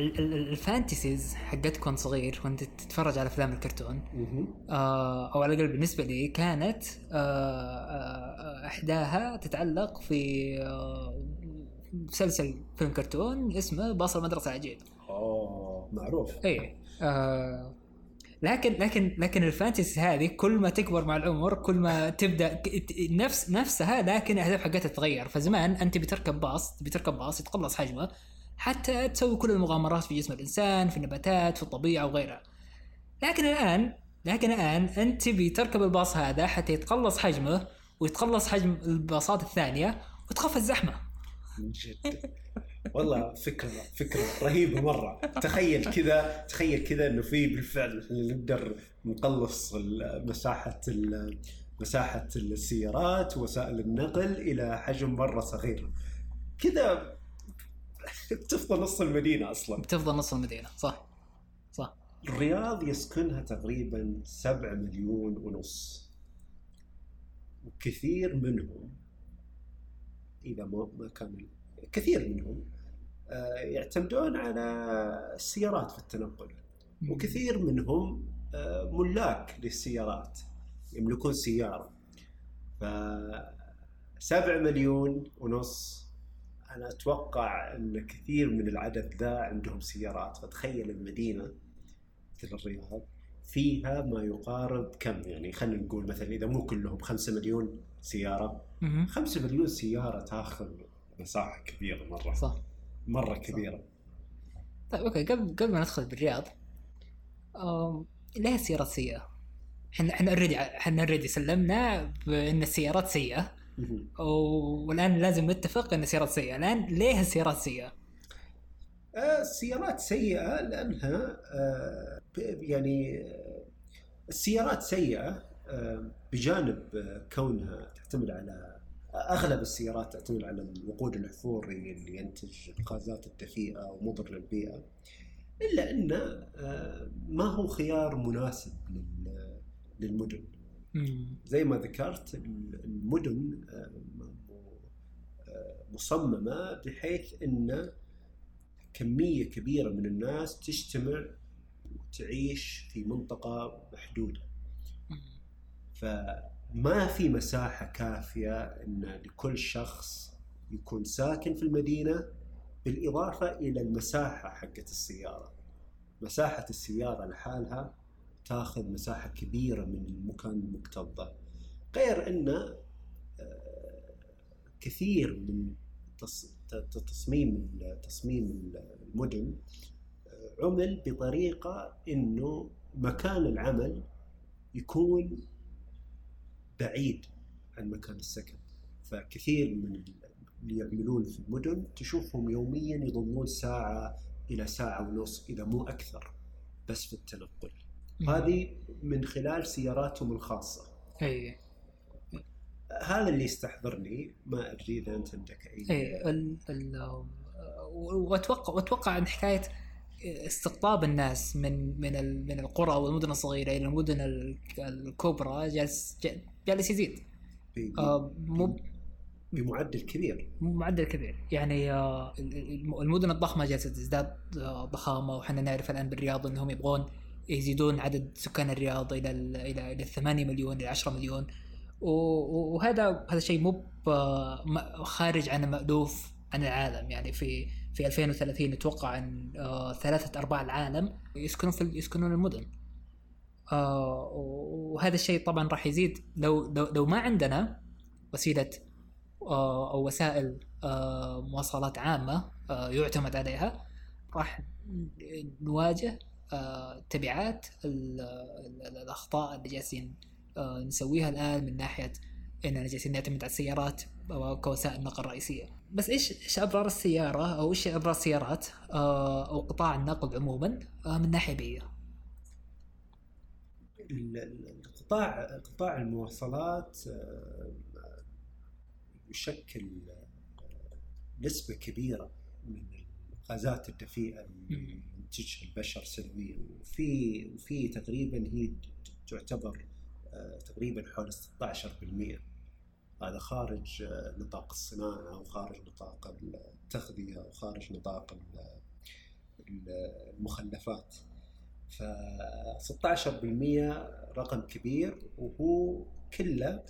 ال- ال- ال fantasies حقتك وانت صغير وانت تتفرج على أفلام الكرتون. آه أو على الأقل بالنسبة لي كانت آه آه إحداها تتعلق في آه مسلسل فيلم كرتون اسمه باص المدرسة عجيب. اوه معروف. اي آه لكن لكن لكن ال fantasy هذه كل ما تكبر مع العمر كل ما تبدأ نفس نفسها لكن الاهداف حقتها تتغير. فزمان أنت بتركب باص بتركب باص يتقلص حجمه حتى تسوي كل المغامرات في جسم الإنسان في النباتات في الطبيعة وغيرها. لكن الآن لكن الآن أنت تبي تركب الباص هذا حتى يتقلص حجمه ويتقلص حجم الباصات الثانية وتخف الزحمة. من جد. والله فكرة فكرة رهيبة مرة. تخيل كذا تخيل كذا إنه في بالفعل نقدر نقلص مساحة مساحة السيارات ووسائل النقل إلى حجم مرة صغير. كذا تفضل نص المدينة أصلا. بتفضل نص المدينة صح صح. الرياض يسكنها تقريبا سبعة مليون ونص. وكثير منهم إذا ما ما كان كثير منهم آه، يعتمدون على السيارات في التنقل. وكثير منهم آه، ملاك للسيارات يملكون سيارة. ف سبع مليون ونص أنا أتوقع أن كثير من العدد ذا عندهم سيارات. فتخيل المدينة مثل الرياض فيها ما يقارب كم؟ يعني خلينا نقول مثلا إذا مو كلهم خمسة مليون سيارة. مهم. خمسة مليون سيارة تأخذ مساحة كبيرة مرة. صح. مرة كبيرة. طيب أوكي. قبل قبل ما ندخل بالرياض ليه السيارات سيئة؟ إحنا إحنا already إحنا already سلمنا بأن السيارات. و- والآن لازم نتفق إن السيارات سيئة، الآن ليه السيارات سيئة؟ آه، السيارات سيئة لأنها آه، يعني آه، السيارات سيئة آه، بجانب كونها تعتمد على أغلب السيارات تعتمد على الوقود الأحفوري اللي ينتج الغازات الدفيئة ومضر للبيئة إلا أنه آه، ما هو خيار مناسب لل- للمدن. زي ما ذكرت المدن آه، آه، مصممة بحيث أن كمية كبيرة من الناس تجتمع وتعيش في منطقة محدودة. مم. فما في مساحة كافية أن لكل شخص يكون ساكن في المدينة بالإضافة إلى المساحة حقت السيارة. مساحة السيارة لحالها تاخذ مساحة كبيرة من المكان المكتظة غير أن آه، كثير من تصميم تصميم المدن آه، عمل بطريقة أنه مكان العمل يكون بعيد عن مكان السكن فكثير من اللي يعملون في المدن تشوفهم يوميا يظلون ساعة إلى ساعة ونص إذا مو أكثر بس في التنقل. هذه من خلال سياراتهم الخاصة. إي. هذا اللي يستحضرني ما أدري إذا أنت عندك أي إي ال ال وأتوقع وأتوقع إن حكاية استقطاب الناس من من من القرى والمدن الصغيرة إلى المدن ال- الكبرى جالس جالس يزيد. آه، مو بمعدل كبير. معدل كبير. يعني آه، ال- ال- المدن الضخمة جالسة تزداد آه، ضخامة وحنا نعرف الآن بالرياض إنهم يبغون يزيدون عدد سكان الرياض إلى ال إلى إلى 8 مليون إلى 10 مليون. وهذا هذا شيء مو خارج عن المألوف عن العالم. يعني في في 2030 نتوقع أن آه، ثلاثة أرباع العالم يسكنون في يسكنون المدن. آه، وهذا الشيء طبعا راح يزيد. لو لو, لو ما عندنا وسيلة آه، أو وسائل مواصلات عامة يعتمد عليها راح نواجه تبعات ال- ال- الأخطاء اللي جالسين آه، نسويها الآن من ناحية اننا جالسين نعتمد على السيارات كوسائل نقل رئيسيه بس إيش إيش اضرار السيارة أو إيش اضرار السيارات آه، أو قطاع النقل عموما آه، من ناحية بيئية؟ ال- ال- القطاع قطاع المواصلات يشكل نسبة كبيرة من الغازات الدفيئة اللي ينتجها البشر سنويا وفي وفي تقريبا هي تعتبر آه، تقريبا حول 16% هذا خارج آه، نطاق الصناعة وخارج نطاق التغذية وخارج نطاق ال- المخلفات. ف 16% رقم كبير وهو كله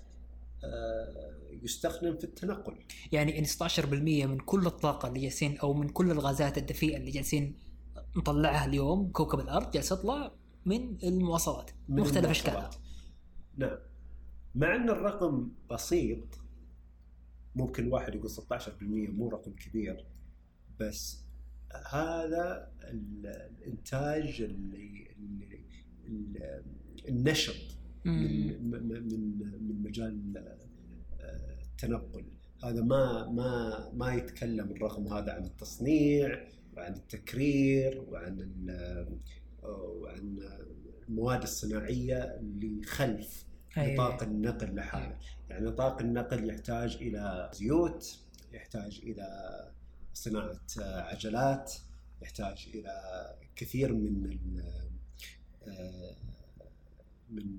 آه، يستخدم في التنقل. يعني إن 16% من كل الطاقة اللي جالسين أو من كل الغازات الدفيئة اللي جالسين نطلعها اليوم كوكب الأرض جالس تطلع من المواصلات من مختلف اشكالها. نعم مع إن الرقم بسيط ممكن الواحد يقول 16% مو رقم كبير بس هذا ال- الإنتاج اللي, اللي ال- النشط. من من من مجال آه، التنقل هذا ما ما ما يتكلم الرقم هذا عن التصنيع وعن التكرير وعن ال- وعن المواد الصناعية اللي خلف أي. نطاق النقل لحاله يعني نطاق النقل يحتاج إلى زيوت يحتاج إلى صناعة عجلات يحتاج إلى كثير من آه، من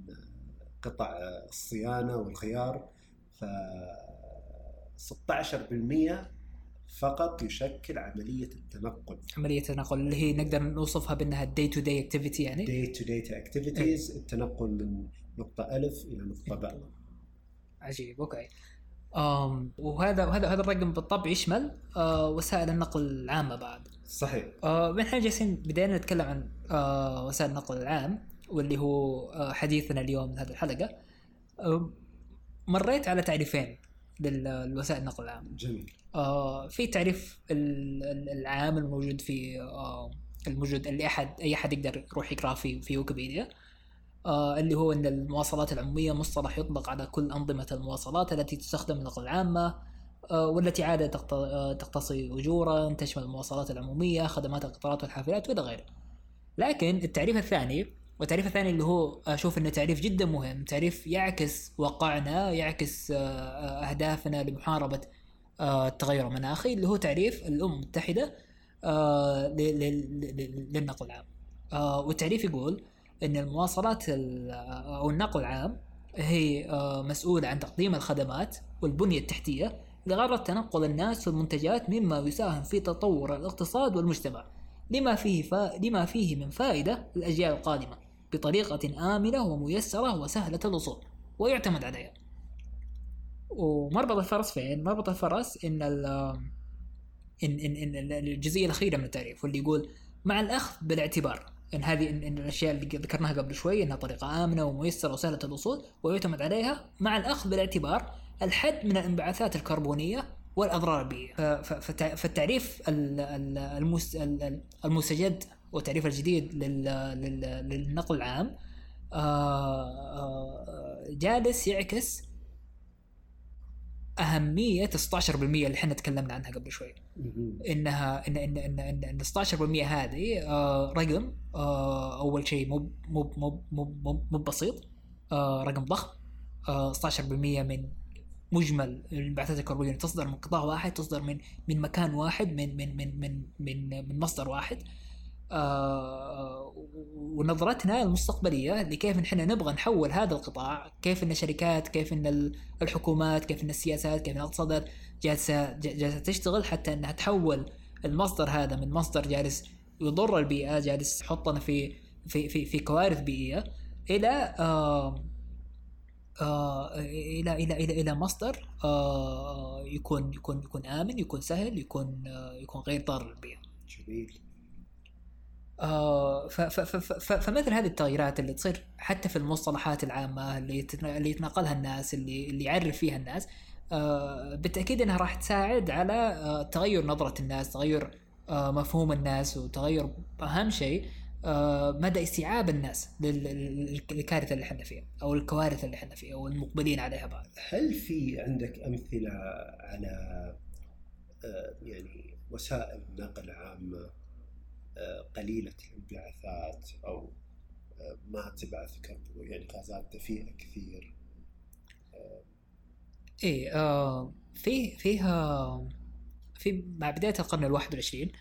قطع الصيانة والغيار. ف 16% فقط يشكل عملية التنقل. عملية التنقل اللي هي نقدر نوصفها بأنها day to day activity يعني؟ day to day activities التنقل من نقطة ألف إلى نقطة باء. عجيب أوكي. أم وهذا وهذا هذا الرقم بالطبع يشمل آه وسائل النقل العامة بعد. صحيح. من إحنا جالسين بدينا نتكلم عن آه وسائل النقل العام واللي هو آه حديثنا اليوم من هذه الحلقة. آه مريت على تعريفين لل- لوسائل النقل العام. جميل. آه في تعريف ال- ال- العام الموجود في آه الموجود اللي احد أي أحد يقدر يروح يقراه في في ويكيبيديا آه اللي هو إن المواصلات العمومية مصطلح يطلق على كل أنظمة المواصلات التي تستخدم للنقل العامة والتي عادة تقت- تقتصي أجورا تشمل المواصلات العمومية خدمات القطارات والحافلات وإلى غيره. لكن التعريف الثاني والتعريف الثاني اللي هو أشوف إنه تعريف جدا مهم، تعريف يعكس واقعنا، يعكس أهدافنا لمحاربة التغير المناخي اللي هو تعريف الامم المتحدة آه، للنقل العام. آه، والتعريف يقول إن المواصلات ال- أو النقل العام هي آه، مسؤولة عن تقديم الخدمات والبنية التحتية لغرض تنقل الناس والمنتجات مما يساهم في تطور الاقتصاد والمجتمع لما فيه فا... لما فيه من فائدة للأجيال القادمة بطريقة آمنة وميسرة وسهلة الوصول ويعتمد عليها. ومربط الفرس فين؟ مربط الفرس إن ال إن, إن, إن الجزئية الأخيرة من التعريف واللي يقول مع الأخذ بالاعتبار إن هذه إن, إن الأشياء اللي ذكرناها قبل شوي إنها طريقة آمنة وميسرة وسهلة الوصول ويعتمد عليها مع الأخذ بالاعتبار الحد من الانبعاثات الكربونية والأضرار البيئية فالتعريف ال- ال- المس- ال- ال- المستجد والتعريف الجديد لل- لل- للنقل العام آه، آه، جالس يعكس أهمية 16% اللي إحنا تكلمنا عنها قبل شوي. إنها ان ان ان ان, إن 16% هذه آه رقم آه أول شيء مو مو مو مو بسيط آه رقم ضخم. آه 16% من مجمل الانبعاثات الكربونيه تصدر من قطاع واحد تصدر من من مكان واحد من من من من من, من مصدر واحد. آه ونظرتنا المستقبلية لكيف نحن نبغى نحول هذا القطاع كيف إن الشركات كيف إن ال- الحكومات كيف إن السياسات كيف إن الاقتصادات جالسه جالسة تشتغل حتى إنها تحول المصدر هذا من مصدر جالس يضر البيئة جالس يحطنا في في في في كوارث بيئية إلى آه آه إلى إلى إلى إلى مصدر آه يكون يكون يكون آمن يكون سهل يكون يكون غير ضار للبيئة. جميل. آه، فمثل هذه التغييرات اللي تصير حتى في المصطلحات العامة اللي اللي يتناقلها الناس اللي اللي يعرف فيها الناس آه، بالتأكيد إنها راح تساعد على آه، تغير نظرة الناس، تغير مفهوم الناس وتغير أهم شيء مدى استيعاب الناس لل- لل- للكارثة اللي إحنا فيها أو الكوارث اللي إحنا فيها والمقبلين عليها بعد. هل في عندك أمثلة على يعني وسائل نقل عامة آه، قليلة الانبعاثات أو آه، ما تبعث كربون يعني غازات دفيئة كثير. إيه آه في فيها في مع بداية القرن الواحد والعشرين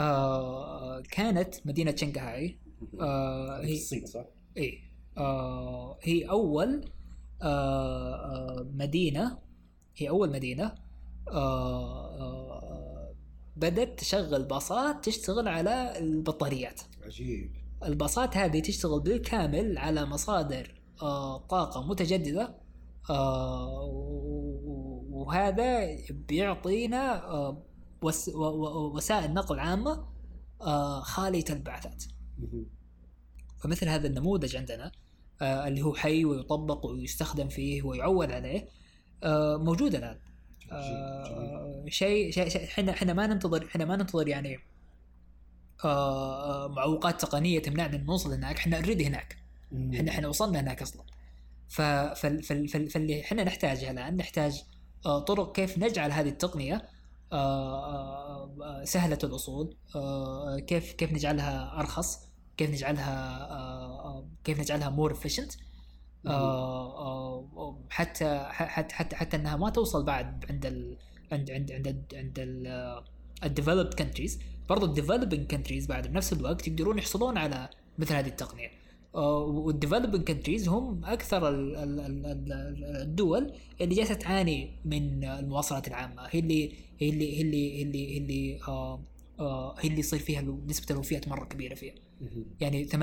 آه كانت مدينة شنغهاي آه هي الصين صح؟ إيه آه هي أول آه آه مدينة هي أول مدينة آه بدأت تشغل باصات تشتغل على البطاريات. عجيب. الباصات هذه تشتغل بالكامل على مصادر آه، طاقة متجددة آه، وهذا بيعطينا آه، وسائل نقل عامة خالية الانبعاثات مهم. فمثل هذا النموذج عندنا اللي هو حي ويطبق ويستخدم فيه ويعول عليه موجود آه، شيء شيء شيء- إحنا إحنا ما ننتظر إحنا ما ننتظر يعني آه، آه، معوقات تقنية تمنعنا من نوصل هناك إحنا اوريدي هناك. إحنا إحنا وصلنا هناك أصلا. فاللي إحنا نحتاجها الان نحتاج آه، طرق كيف نجعل هذه التقنية آه، آه، آه، سهلة الوصول آه، كيف كيف نجعلها أرخص كيف نجعلها آه، آه، كيف نجعلها more efficient. آه، حتى حتى حتى حتى إنها ما توصل بعد عند ال عند عند عند ال عند ال developed countries برضو ال developing countries بعد بنفس الوقت يقدرون يحصلون على مثل هذه التقنية. وال developing countries هم أكثر ال- ال- ال- ال- الدول اللي جالسة تعاني من المواصلات العامة. هي اللي هي اللي هي اللي هي اللي, هي اللي آه هي اللي يصير فيها نسبة الوفيات مرة كبيرة فيها. يعني 78%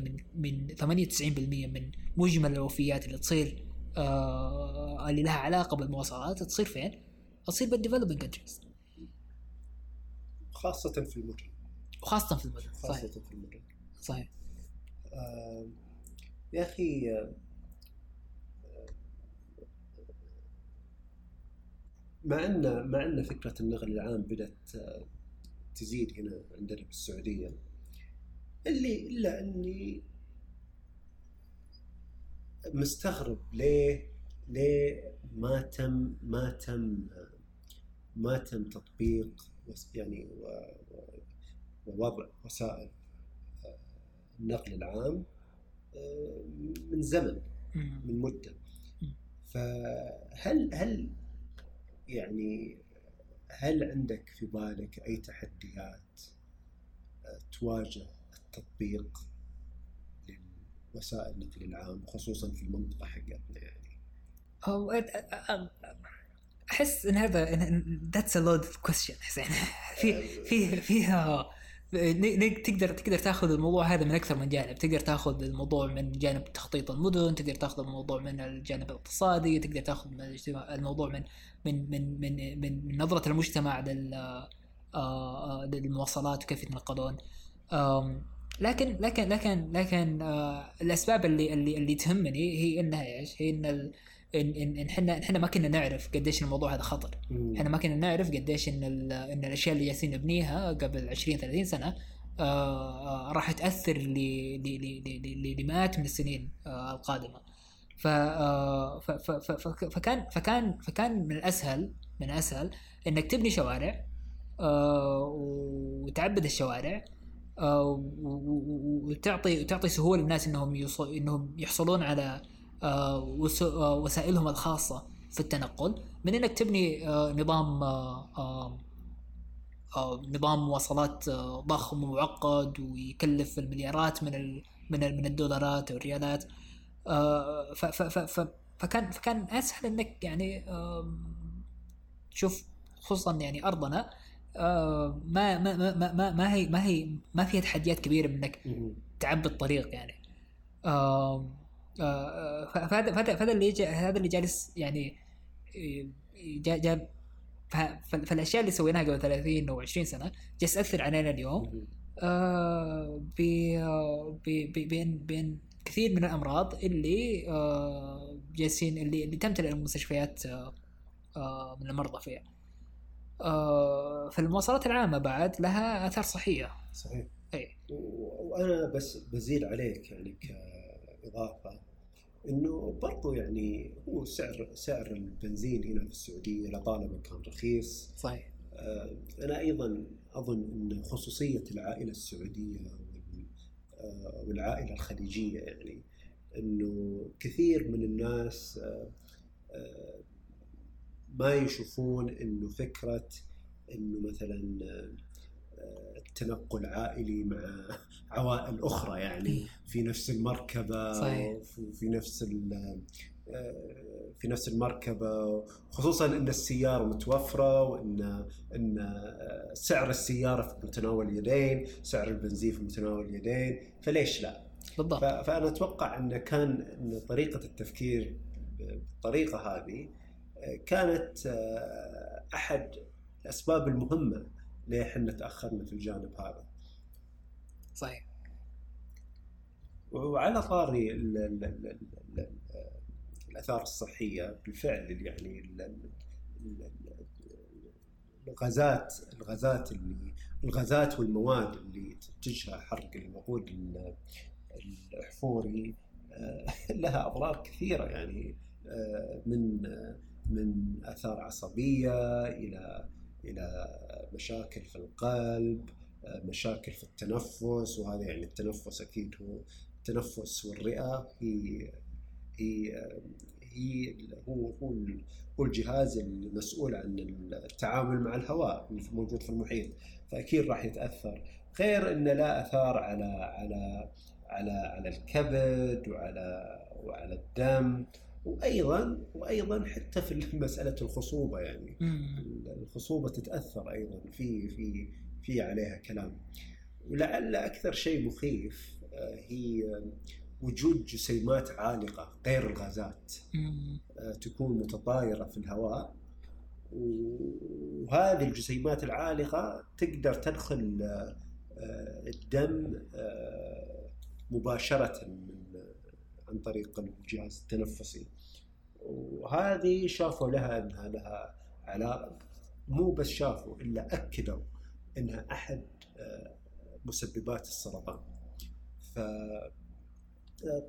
من من 98% من مجمل الوفيات اللي تصير آه اللي لها علاقة بالمواصلات تصير فين؟ تصير بال developing countries خاصة في المدن. وخاصة في المدن. خاصة صحيح في المدن. صحيح. آه، يا أخي آه، مع أن مع أن فكرة النقل العام بدأت آه، تزيد هنا عندنا بالسعودية اللي إلا أني مستغرب ليه ليه ما تم ما تم ما تم تطبيق يعني ووضع وسائل آه، النقل العام آه، من زمن. من مدة. فهل هل يعني هل عندك في بالك أي تحديات آه، تواجه التطبيق لوسائل النقل العام خصوصا في المنطقة حقتنا يعني؟ أو أحس إن هذا That's a loaded question حسين في في فيها تقدر تقدر تاخذ الموضوع هذا من أكثر من جانب تقدر تاخذ الموضوع من جانب تخطيط المدن تقدر تاخذ الموضوع من الجانب الاقتصادي تقدر تاخذ من الموضوع من من من من من, من نظرة المجتمع لل آه، آه، للمواصلات وكيف يتنقلون لكن لكن لكن لكن آه، الأسباب اللي اللي اللي تهمني هي إنها إيش؟ هي إن ان ان إن إحنا إحنا ما كنا نعرف قديش الموضوع هذا خطر. إحنا ما كنا نعرف قديش إن إن الأشياء اللي جالسين نبنيها قبل 20 30 سنة آه، آه، راح تأثر لمئات من السنين آه، القادمة ف آه، ف- فكان فكان فكان من الاسهل من الأسهل إنك تبني شوارع آه، وتعبد الشوارع آه، وتعطي وتعطي سهولة للناس إنهم إنهم يحصلون على وسائلهم الخاصة في التنقل. من إنك تبني آه، نظام آه، آه، آه، نظام مواصلات آه، ضخم ومعقد ويكلف المليارات من من من الدولارات والريالات آه، فكان فكان أسهل إنك يعني تشوف خصوصا يعني أرضنا آه، ما ما ما ما- ما هي ما هي ما فيها تحديات كبيرة من إنك مم. تعبي الطريق يعني. آه، آه، فهذا فهذا فهذا اللي هذا اللي جالس يعني جا جاب فالأشياء اللي سويناها قبل 30 أو 20 سنة جالس تاثر علينا اليوم. آه، ب- آه، ب- ب- بين بين كثير من الأمراض اللي آه، جالسين اللي اللي تمتلئ المستشفيات آه، آه، من المرضى فيها. آه، فالمواصلات العامة بعد لها آثار صحية. صحيح اي وأنا بس بزيد عليك يعني كإضافة إنه برضو يعني هو سعر سعر البنزين هنا في السعودية لطالما كان رخيص صحيح. آه، أنا أيضا أظن إن خصوصية العائلة السعودية آه، والعائلة الخليجية يعني إنه كثير من الناس آه، ما يشوفون إنه فكرة إنه مثلا آه، آه، التنقل عائلي مع عوائل أخرى يعني في نفس المركبة صحيح. وفي في نفس آه، في نفس المركبة خصوصا إن السيارة متوفرة وان إن آه، سعر السيارة في متناول اليدين، سعر البنزين في متناول اليدين، فليش لا؟ بالضبط فأنا أتوقع إن كان إن طريقة التفكير بالطريقة هذه كانت أحد الأسباب المهمة ليه إحنا تأخرنا في الجانب هذا. صحيح. وعلى طاري الآثار الصحية بالفعل يعني الغازات الغازات اللي الغازات والمواد اللي تنتجها حرق الوقود الأحفوري آه، لها أضرار كثيرة يعني آه، من من آثار عصبية إلى إلى مشاكل في القلب آه، مشاكل في التنفس وهذا يعني التنفس أكيد هو التنفس والرئة هي هي هي هو هو هو الجهاز المسؤول عن التعامل مع الهواء اللي موجود في المحيط فأكيد راح يتأثر. غير إنه لا أثار على على على على الكبد وعلى وعلى الدم. وأيضا وأيضا حتى في مسألة الخصوبة يعني. الخصوبة تتأثر أيضا في في في عليها كلام. ولعل أكثر شيء مخيف آه، هي وجود جسيمات عالقة غير الغازات. آه، تكون متطايرة في الهواء. وهذه الجسيمات العالقة تقدر تدخل آه، الدم مباشرة من عن طريق الجهاز التنفسي. وهذه شافوا لها إنها لها علاقة مو بس شافوا إلا أكدوا إنها أحد مسببات السرطان ف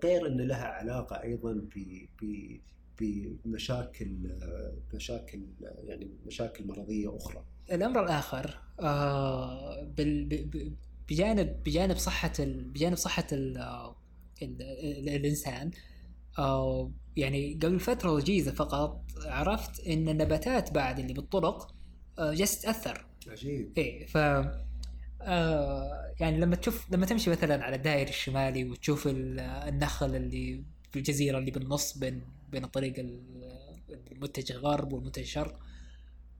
غير إن لها علاقة أيضا ب بمشاكل مشاكل يعني مشاكل مرضية أخرى. الأمر الآخر آه بجانب بجانب صحة بجانب صحة ال ال الإنسان آه يعني قبل فترة وجيزة فقط عرفت إن النباتات بعد اللي بالطرق آه جالسة تاثر. عجيب. إيه ف آه يعني لما تشوف لما تمشي مثلا على الدائري الشمالي وتشوف النخل اللي في الجزيرة اللي بالنص بين بين الطريق المتجه غرب والمتجه شرق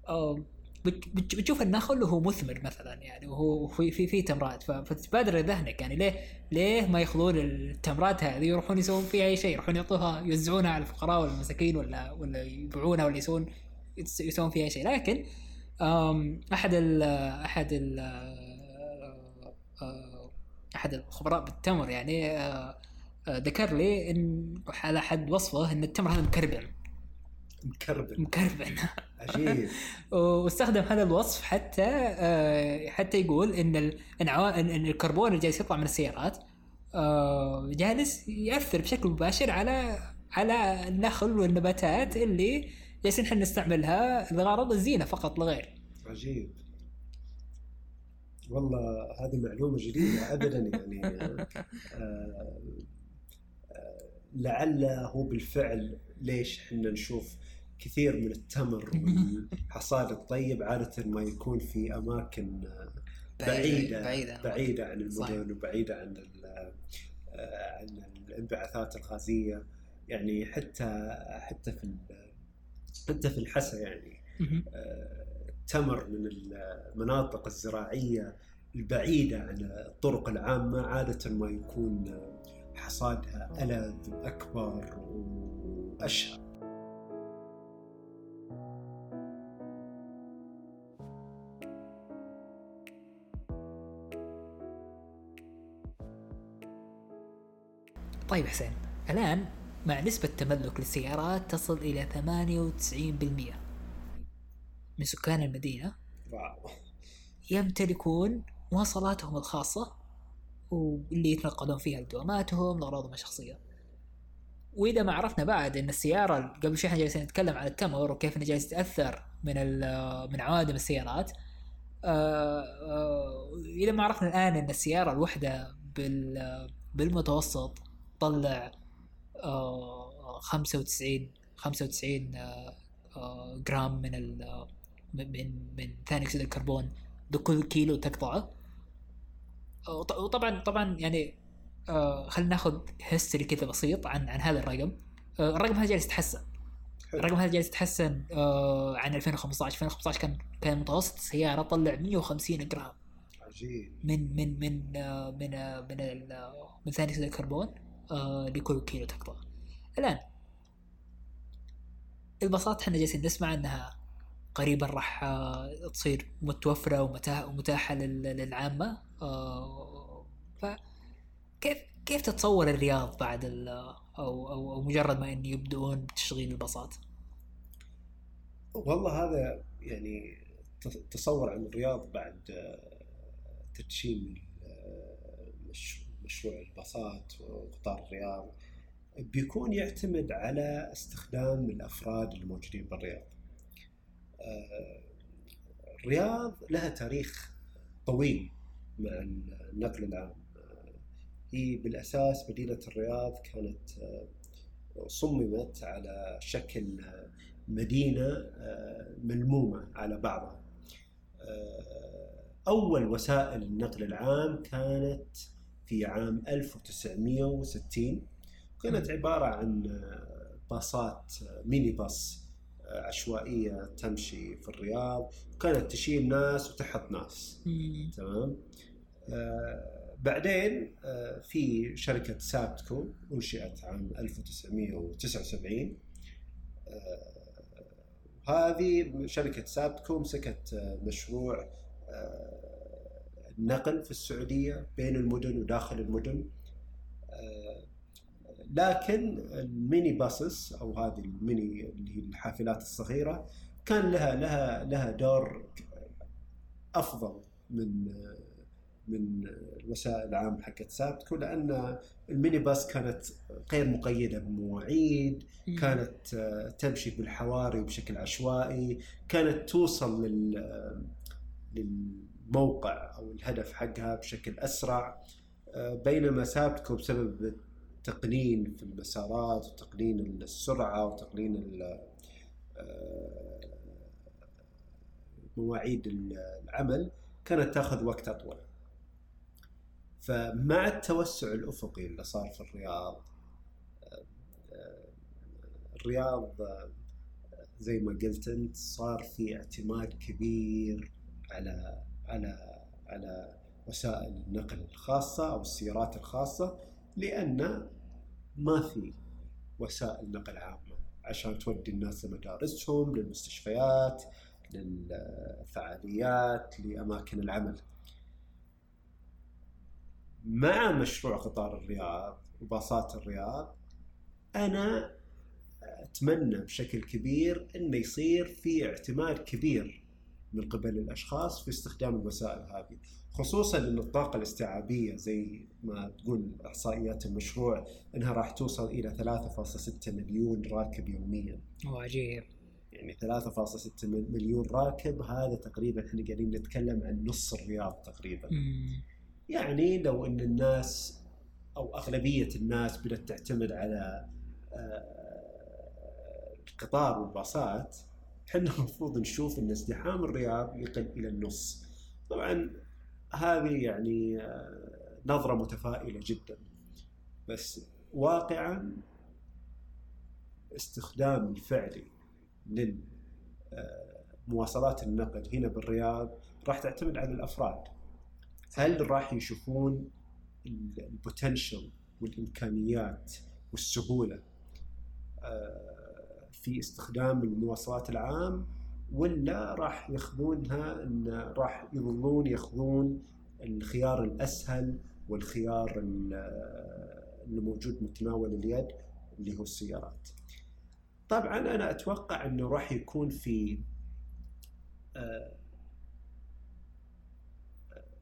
آه بتشوف النخل وهو مثمر مثلا يعني وهو في في في تمرات فتبادر ذهنك يعني ليه ليه ما ياخذون التمرات هذه يروحون يسوون فيها أي شيء؟ يروحون يعطوها يوزعونها على الفقراء والمساكين ولا ولا يبيعونها ولا يسوون يسوون فيها أي شيء. لكن أحد ال أحد ال آه، أحد الخبراء بالتمر يعني آه، آه، ذكر لي ان على حد وصفه إن التمر هذا مكربن مكربن مكربن عجيب. واستخدم هذا الوصف حتى حتى يقول إن إن الكربون اللي جالس يطلع من السيارات جالس يأثر بشكل مباشر على على النخل والنباتات اللي جالسين إحنا نستعملها لغرض الزينة فقط لا غير عجيب. والله هذه معلومة جديدة ابدا يعني آه آه لعل هو بالفعل ليش إحنا نشوف كثير من التمر والحصاد الطيب عادة ما يكون في أماكن بعيدة بعيدة, بعيدة عن المدن وبعيدة عن آه، عن الانبعاثات الغازية. يعني حتى حتى في حتى في الحسا يعني تمر من المناطق الزراعية البعيدة عن الطرق العامة عادة ما يكون حصادها ألذ وأكبر وأشهر. طيب حسين. الآن مع نسبة تملك للسيارات تصل إلى 98% من سكان المدينة واو. يمتلكون مواصلاتهم الخاصة واللي يتنقلون فيها لدواماتهم لأغراضهم الشخصية. وإذا ما عرفنا بعد أن السيارة قبل شوي إحنا جالسين نتكلم عن التمر وكيف انه جالس يتأثر من من عوادم السيارات. آه، آه، إذا ما عرفنا الآن أن السيارة الواحدة بالمتوسط تطلع 95 95 آه، جرام من من من ثاني أكسيد الكربون. بكل كيلو تقطعه. وطبعا طبعا يعني آه خلينا ناخذ history كذا بسيط عن عن هذا الرقم. آه، الرقم هذا جالس يتحسن. الرقم هذا جالس يتحسن آه، عن 2015 2015 كان كان متوسط. السيارة تطلع 150 جرام. عجيب. من من من آه، من آه، من ال- آه، من ثاني أكسيد الكربون. آه، لكل كيلو تقطع الآن الباصات إحنا جالسين نسمع إنها قريبا راح آه، تصير متوفرة ومتاحه ومتاحه لل- للعامة. آه، فكيف كيف تتصور الرياض بعد ال- أو أو أو مجرد ما إن يبدؤون بتشغيل الباصات؟ والله هذا يعني تصور عن الرياض بعد آه، تدشين آه، مش- مشروع الباصات وقطار الرياض بيكون يعتمد على استخدام الأفراد الموجودين بالرياض. آه، الرياض لها تاريخ طويل مع النقل العام. آه، هي بالأساس مدينة الرياض كانت آه، صممت على شكل مدينة ملمومة على بعضها. أول وسائل النقل العام كانت في عام 1960 كانت عبارة عن آه، باصات آه، ميني باص آه، عشوائية تمشي في الرياض. وكانت تشيل ناس وتحط ناس. تمام؟ آه بعدين آه في شركة سابتكو أنشئت عام 1979 آه هذه شركة سابتكو مسكت مشروع النقل في السعودية بين المدن وداخل المدن. آه لكن ال mini buses أو هذه الميني اللي هي الحافلات الصغيرة كان لها لها لها دور أفضل من من الوسائل العامة حقت سابتكو لأن الميني باص كانت غير مقيدة بمواعيد كانت آه، تمشي بالحواري بشكل عشوائي كانت توصل لل للموقع أو الهدف حقها بشكل أسرع آه، بينما سابتكو بسبب التقنين في المسارات وتقنين السرعة وتقنين آه، مواعيد العمل كانت تأخذ وقت أطول. فمع التوسع الأفقي اللي صار في الرياض آه، الرياض زي ما قلت أنت صار في اعتماد كبير على على على وسائل النقل الخاصة أو السيارات الخاصة لأن ما في وسائل نقل عامة عشان تودي الناس لمدارسهم للمستشفيات للفعاليات لأماكن العمل. مع مشروع قطار الرياض وباصات الرياض أنا أتمنى بشكل كبير إنه يصير في اعتماد كبير من قبل الأشخاص في استخدام الوسائل هذه خصوصا إن الطاقة الاستيعابية زي ما تقول إحصائيات المشروع إنها راح توصل إلى 3.6 مليون راكب يوميا. عجيب يعني 3.6 مليون راكب هذا تقريبا إحنا قاعدين نتكلم عن نص الرياض تقريبا. يعني لو إن الناس أو أغلبية الناس بدأت تعتمد على آه، القطار والباصات إحنا المفروض نشوف إن ازدحام الرياض يقل إلى النص. طبعا هذه يعني آه، نظرة متفائلة جدا. بس واقعا استخدام الفعلي لمواصلات النقل هنا بالرياض راح تعتمد على الأفراد. هل راح يشوفون البوتنشل والإمكانيات والسهولة؟ آه، في استخدام المواصلات العام ولا راح ياخذونها إن راح يظلون ياخذون الخيار الأسهل والخيار ال- اللي موجود متناول اليد اللي هو السيارات. طبعا أنا أتوقع إنه راح يكون في آه،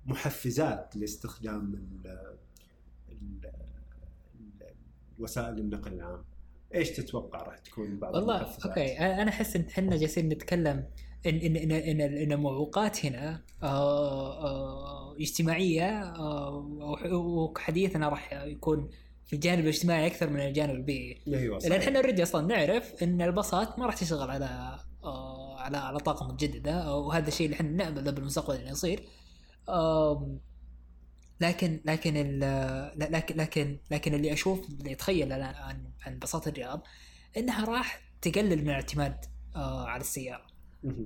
محفزات لاستخدام ال- ال- ال- وسائل النقل العام إيش تتوقع راح تكون بعض والله؟ أوكي أنا أحس إن إحنا جالسين نتكلم ان ان ان ان, إن المعوقات هنا آه آه اجتماعية آه وح- وحديثنا راح يكون في الجانب الاجتماعي أكثر من الجانب البيئي أيوه لأن. إحنا اوريدي أصلا نعرف إن الباصات ما راح تشتغل على على على طاقه متجدده وهذا الشيء اللي إحنا نأمل بالمستقبل إنه يصير لكن لكن لكن لكن لكن اللي أشوف اللي أتخيل الآن عن عن بساطة الرياض إنها راح تقلل من الاعتماد آه على السيارة.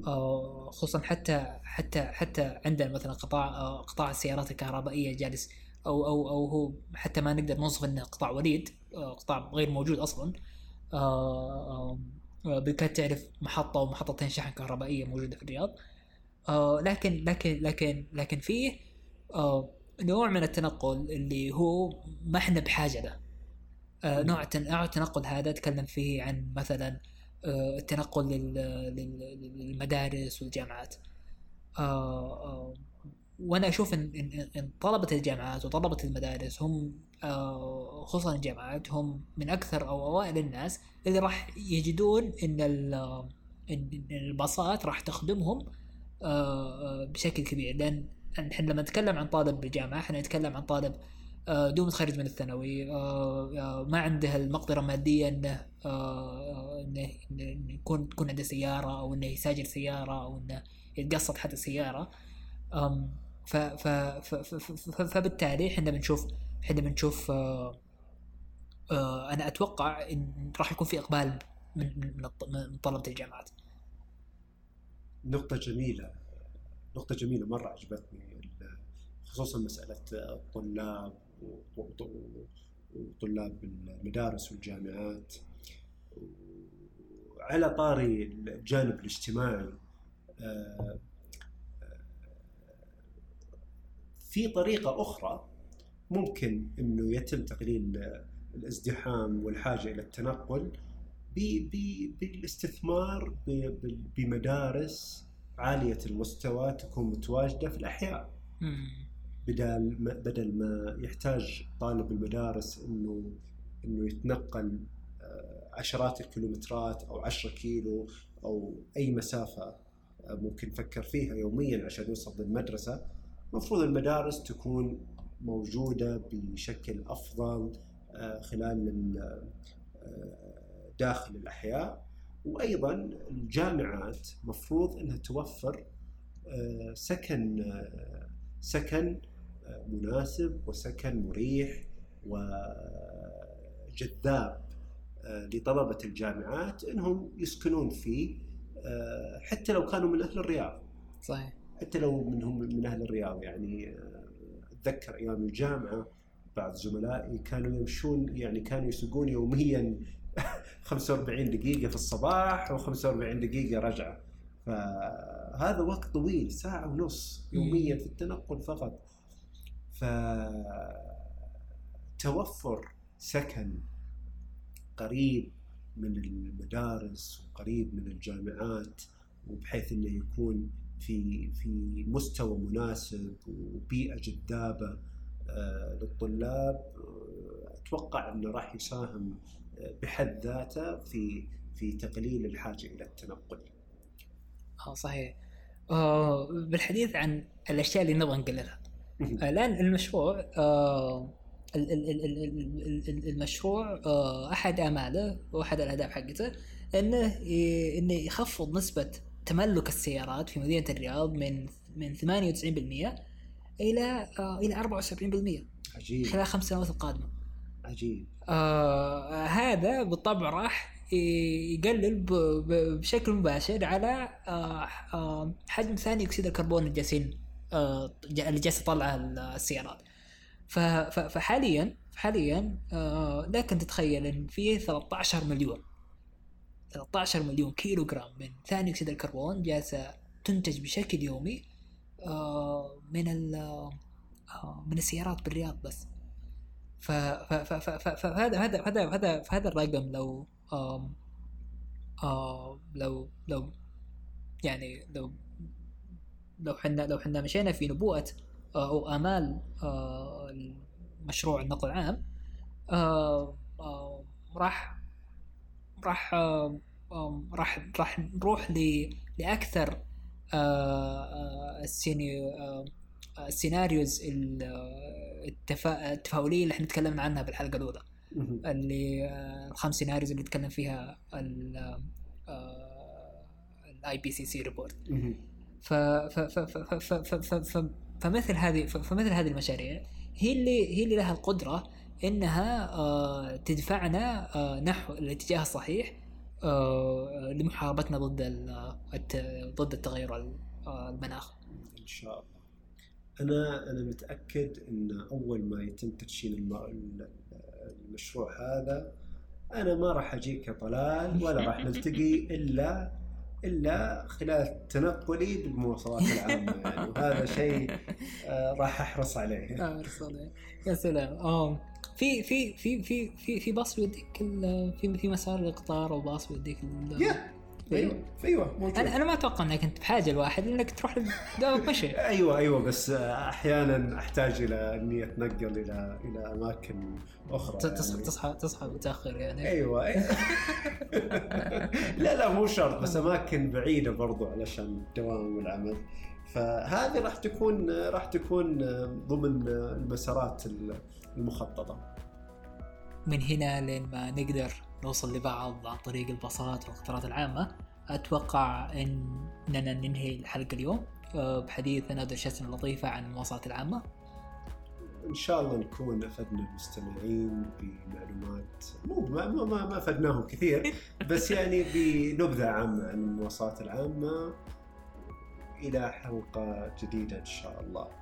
آه خصوصا حتى حتى حتى عندنا مثلا قطاع آه قطاع السيارات الكهربائية جالس أو أو أو هو حتى ما نقدر نوصف إنه قطاع وليد قطاع غير موجود أصلا. بالكاد تعرف محطة ومحطتين شحن كهربائية موجودة في الرياض. لكن لكن لكن لكن فيه نوع من التنقل اللي هو ما إحنا بحاجة له. آه نوع التن- نوع التنقل هذا أتكلم فيه عن مثلا آه التنقل لل- لل- للمدارس والجامعات. آه وأنا أشوف ان ان إن طلبة الجامعات وطلبة المدارس هم خصوصا الجامعات هم من أكثر أو أوائل الناس اللي راح يجدون إن ان الباصات راح تخدمهم بشكل كبير. لأن إحنا لما نتكلم عن طالب بالجامعة إحنا نتكلم عن طالب آه، دوب متخرج من الثانوي آه، آه، ما عنده المقدرة المادية إنه إنه يكون تكون عنده سيارة أو إنه يساجر سيارة أو إنه يتقسط حتى سياره فبالتالي إحنا بنشوف إحنا بنشوف أنا أتوقع إن راح يكون في إقبال من من طلبة الجامعات. نقطة جميلة. نقطة جميلة مرة عجبتني خصوصا مسألة الطلاب وط- وطلاب المدارس والجامعات. على طاري الجانب الاجتماعي آه، في طريقة أخرى ممكن أنه يتم تقليل الازدحام والحاجة إلى التنقل بالاستثمار بمدارس عالية المستوى تكون متواجدة في الأحياء مم. بدل ما بدل ما يحتاج طالب المدارس انه إنه يتنقل آه، عشرات الكيلومترات أو 10 كيلو أو أي مسافة آه، ممكن يفكر فيها يوميا عشان يوصل للمدرسة المفروض المدارس تكون موجودة بشكل أفضل آه، خلال ال- داخل الأحياء وأيضا الجامعات مفروض إنها توفر آه، سكن آه، سكن آه، مناسب وسكن مريح وجذاب لطلبة الجامعات إنهم يسكنون فيه حتى لو كانوا من أهل الرياض. صحيح. حتى لو منهم من أهل الرياض يعني أتذكر أيام الجامعة بعض زملائي كانوا يمشون يعني كانوا يسوقون يوميا 45 دقيقة في الصباح و45 دقيقة رجعة. فهذا وقت طويل ساعة ونص يوميا في التنقل فقط. فتوفر سكن قريب من المدارس وقريب من الجامعات وبحيث إنه يكون في في مستوى مناسب وبيئة جذابة آه، للطلاب. آه، أتوقع إنه راح يساهم بحد ذاته في في تقليل الحاجة إلى التنقل. آه صحيح. آه بالحديث عن الأشياء اللي نبغى نقللها. الآن المشروع آه ال- ال- ال- ال- ال- ال- المشروع آه أحد آماله وأحد الأهداف حقته إنه إنه يخفض نسبة تملك السيارات في مدينة الرياض من من 98% إلى آه إلى 74% عجيب. خلال خمس سنوات القادمة. عجيب. آه هذا بالطبع راح يقلل بشكل مباشر على آه آه حجم ثاني أكسيد الكربون اللي جالسين آه اللي جالسه تطلعها السيارات. فحاليا حاليا آه لكن تتخيل إن في 13 مليون 13 مليون كيلو جرام من ثاني أكسيد الكربون جالسة تنتج بشكل يومي آه من آه من السيارات بالرياض بس. فهذا هذا هذا هذا الرقم لو آم آه لو لو يعني لو لو حنا لو حنا مشينا في نبوءة آه، أو آمال آه، مشروع النقل العام راح راح آم، راح راح نروح لأكثر آه، السيني ال scenarios التفا... التفاؤليه اللي إحنا تكلمنا عنها بالحلقة الاولى اللي الخمس سيناريوز اللي تكلم فيها ال IPCC report فمثل هذه فمثل هذه المشاريع هي اللي هي اللي لها القدره انها تدفعنا نحو الاتجاه الصحيح لمحاربتنا ضد ضد التغير المناخ ان شاء الله أنا أنا متأكد إن أول ما يتم تدشين الم- المشروع هذا أنا ما راح أجيك يا طلال ولا راح نلتقي إلا إلا خلال تنقلي بالمواصلات العامة يعني. وهذا شيء آه، راح أحرص عليه. آه، صدق. يا سلام. آه في في في في في في باص يوديك في في مسار القطار أو باص يوديك يا أيوه أيوه موجود أنا أنا ما أتوقع إنك أنت بحاجة لواحد لانك تروح دوامك مشي أيوه أيوه بس أحيانا أحتاج إلى إني أتنقل إلى إلى أماكن أخرى تصحى يعني. تصحى تصحى متأخر يعني. أيوه لا لا مو شرط بس أماكن بعيدة برضو علشان الدوام والعمل. فهذه راح تكون راح تكون ضمن المسارات المخططة. من هنا لين ما نقدر نوصل لبعض عن طريق الباصات والقطارات العامة. أتوقع أننا ننهي الحلقة اليوم. آه، بحديث أنا ودردشتنا اللطيفة عن المواصلات العامة. إن شاء الله نكون أفدنا المستمعين بمعلومات. مو ما ما, ما, ما أفدناهم كثير بس يعني بنبذة عامة عن المواصلات العامة. إلى حلقة جديدة إن شاء الله.